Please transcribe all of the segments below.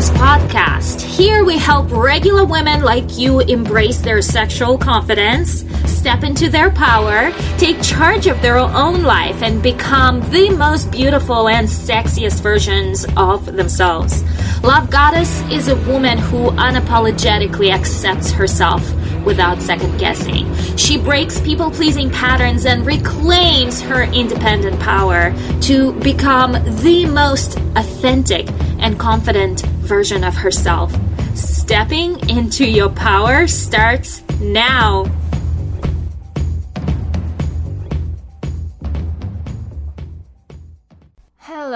Goddess podcast. Here we help regular women like you embrace their sexual confidence, step into their power, take charge of their own life, and become the most beautiful and sexiest versions of themselves. Love Goddess is a woman who unapologetically accepts herself without second guessing. She breaks people pleasing patterns and reclaims her independent power to become the most authentic and confident version of herself. Stepping into your power starts now.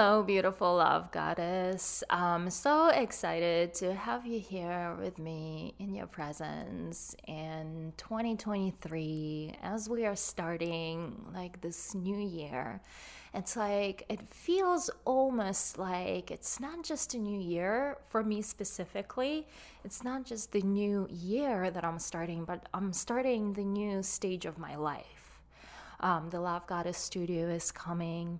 Beautiful love goddess. I'm so excited to have you here with me in your presence in 2023 as we are starting like this new year. It's like it feels almost like it's not just a new year for me specifically. It's not just the new year that I'm starting, but I'm starting the new stage of my life. Um, the Love Goddess Studio is coming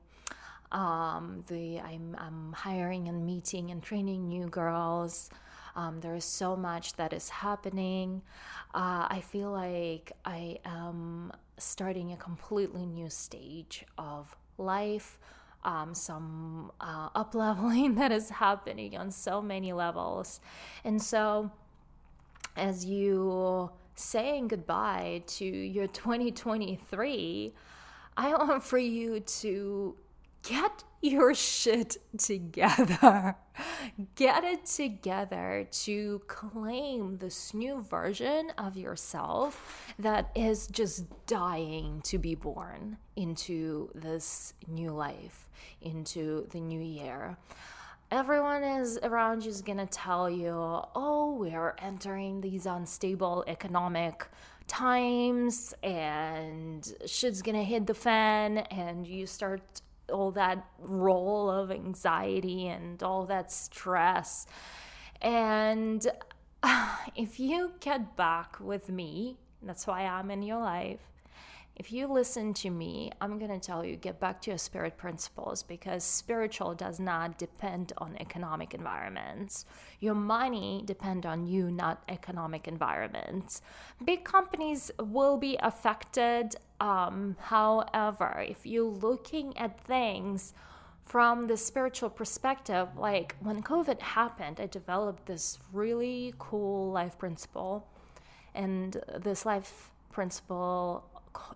um, the I'm, I'm hiring and meeting and training new girls. Um, there is so much that is happening. Uh, I feel like I am starting a completely new stage of life. Um, some uh, up leveling that is happening on so many levels. And so, as you saying goodbye to your 2023, I want for you to get your shit together. Get it together to claim this new version of yourself that is just dying to be born into this new life, into the new year. Everyone is around you is gonna tell you, oh, we're entering these unstable economic times and shit's gonna hit the fan and you start all that role of anxiety and all that stress. And if you get back with me, that's why I'm in your life, if you listen to me, I'm going to tell you get back to your spirit principles because spiritual does not depend on economic environments. Your money depend on you, not economic environments. Big companies will be affected. Um, however, if you're looking at things from the spiritual perspective, like when COVID happened, I developed this really cool life principle. And this life principle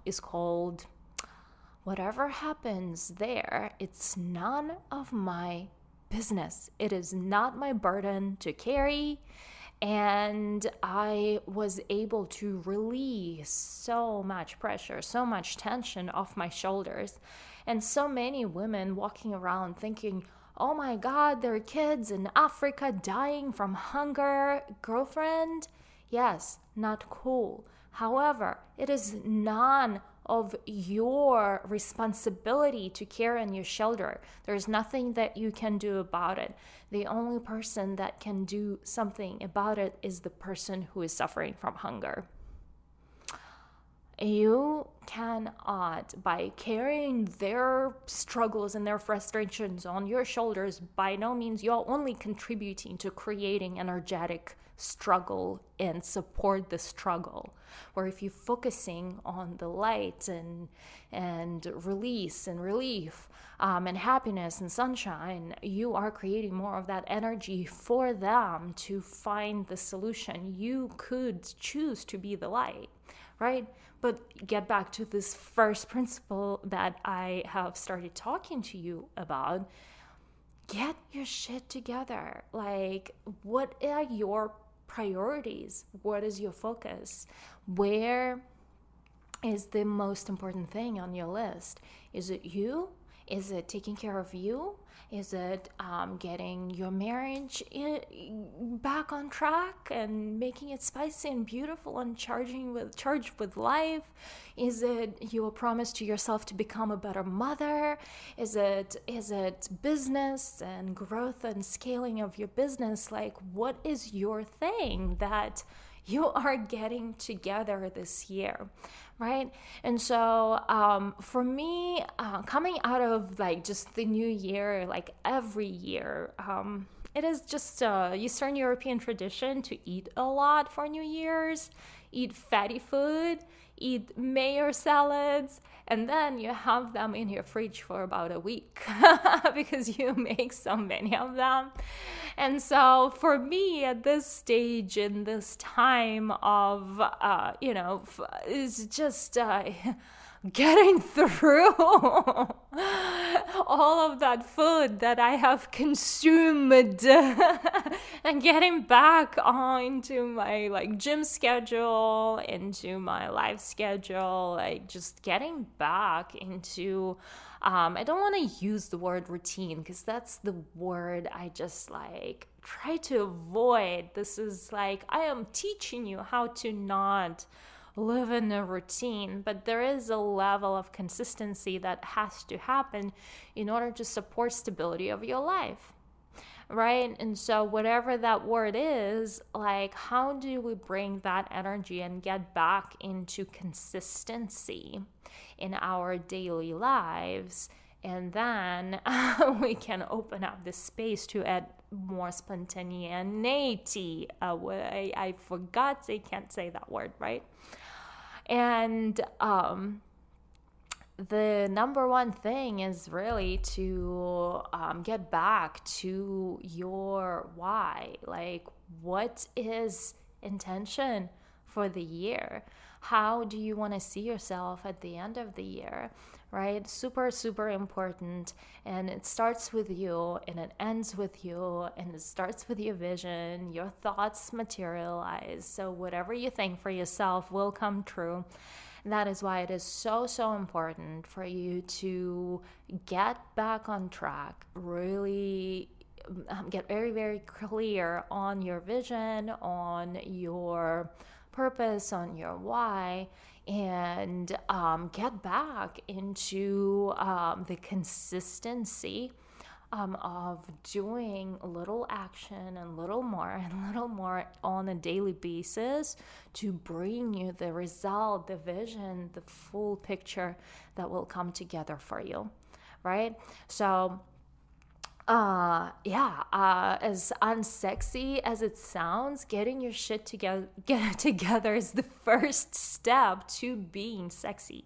is called Whatever happens there, it's none of my business. It is not my burden to carry. And I was able to release so much pressure, so much tension off my shoulders. And so many women walking around thinking, oh my God, there are kids in Africa dying from hunger. Girlfriend, yes, not cool. However, it is none of your responsibility to carry on your shoulder. There's nothing that you can do about it. The only person that can do something about it is the person who is suffering from hunger. You cannot, by carrying their struggles and their frustrations on your shoulders, by no means, you're only contributing to creating energetic struggle and support the struggle. Or if you're focusing on the light and and release and relief um, and happiness and sunshine, you are creating more of that energy for them to find the solution. You could choose to be the light, right? But get back to this first principle that I have started talking to you about get your shit together. Like, what are your priorities? What is your focus? Where is the most important thing on your list? Is it you? Is it taking care of you? Is it um, getting your marriage in, back on track and making it spicy and beautiful and charging with charged with life? Is it your promise to yourself to become a better mother? Is it is it business and growth and scaling of your business? Like, what is your thing that you are getting together this year? right? And so um, for me, uh, coming out of like just the new year, like every year, um, it is just a Eastern European tradition to eat a lot for New Year's, eat fatty food, eat mayo salads, and then you have them in your fridge for about a week because you make so many of them. And so, for me, at this stage in this time of, uh, you know, is just. Uh, getting through all of that food that I have consumed and getting back onto my like gym schedule, into my life schedule, like just getting back into um, I don't want to use the word routine because that's the word I just like try to avoid. This is like I am teaching you how to not live in a routine, but there is a level of consistency that has to happen in order to support stability of your life. Right? And so, whatever that word is, like, how do we bring that energy and get back into consistency in our daily lives? And then we can open up the space to add more spontaneity. Uh, I, I forgot, I can't say that word, right? And um, the number one thing is really to um, get back to your why. Like, what is intention for the year? How do you want to see yourself at the end of the year? Right? Super, super important. And it starts with you and it ends with you and it starts with your vision. Your thoughts materialize. So, whatever you think for yourself will come true. And that is why it is so, so important for you to get back on track, really um, get very, very clear on your vision, on your purpose, on your why, and um, get back into um, the consistency. Um, of doing little action and little more and little more on a daily basis to bring you the result, the vision, the full picture that will come together for you, right? So, uh yeah uh as unsexy as it sounds getting your shit together get together is the first step to being sexy.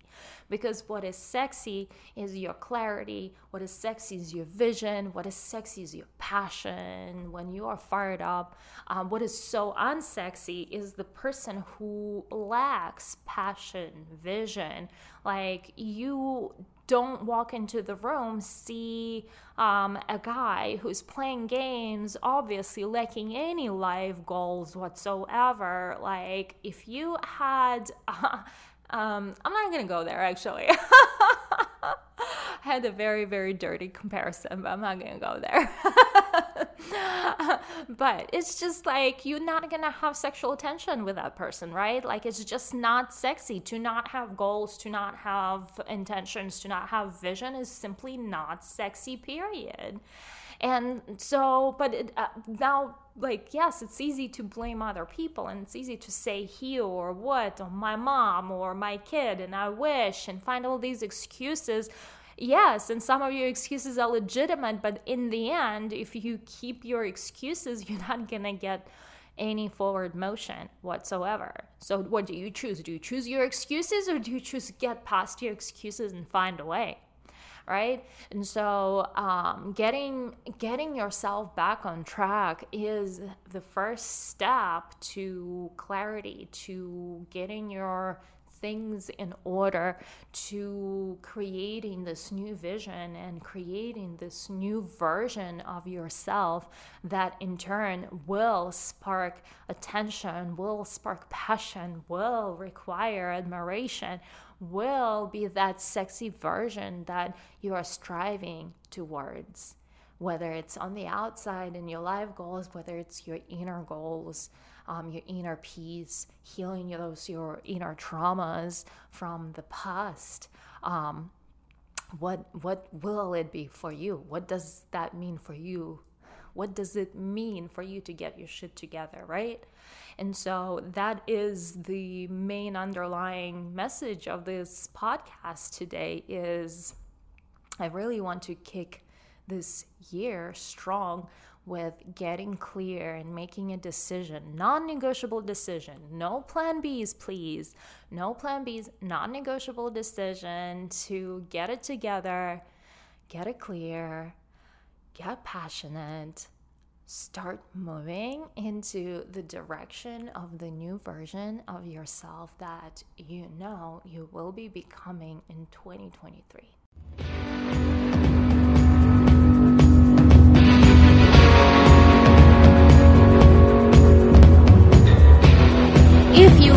Because what is sexy is your clarity what is sexy is your vision what is sexy is your passion. When you are fired up um, what is so unsexy is the person who lacks passion vision like you don't walk into the room, see um, a guy who's playing games, obviously lacking any life goals whatsoever. Like, if you had, uh, um, I'm not gonna go there actually. I had a very, very dirty comparison, but I'm not gonna go there. but it's just like you're not gonna have sexual attention with that person, right? Like it's just not sexy to not have goals, to not have intentions, to not have vision is simply not sexy, period. And so, but it, uh, now, like, yes, it's easy to blame other people and it's easy to say he or what, or my mom or my kid, and I wish, and find all these excuses yes, and some of your excuses are legitimate, but in the end, if you keep your excuses, you're not gonna get any forward motion whatsoever. So, what do you choose? Do you choose your excuses or do you choose to get past your excuses and find a way? Right, and so um, getting getting yourself back on track is the first step to clarity, to getting your things in order to creating this new vision and creating this new version of yourself that in turn will spark attention, will spark passion, will require admiration, will be that sexy version that you are striving towards. Whether it's on the outside in your life goals, whether it's your inner goals, um, your inner peace, healing those your inner traumas from the past. Um, what what will it be for you? What does that mean for you? What does it mean for you to get your shit together, right? And so that is the main underlying message of this podcast today is I really want to kick this year strong with getting clear and making a decision, non negotiable decision. No plan Bs, please. No plan Bs, non negotiable decision to get it together, get it clear, get passionate, start moving into the direction of the new version of yourself that you know you will be becoming in 2023.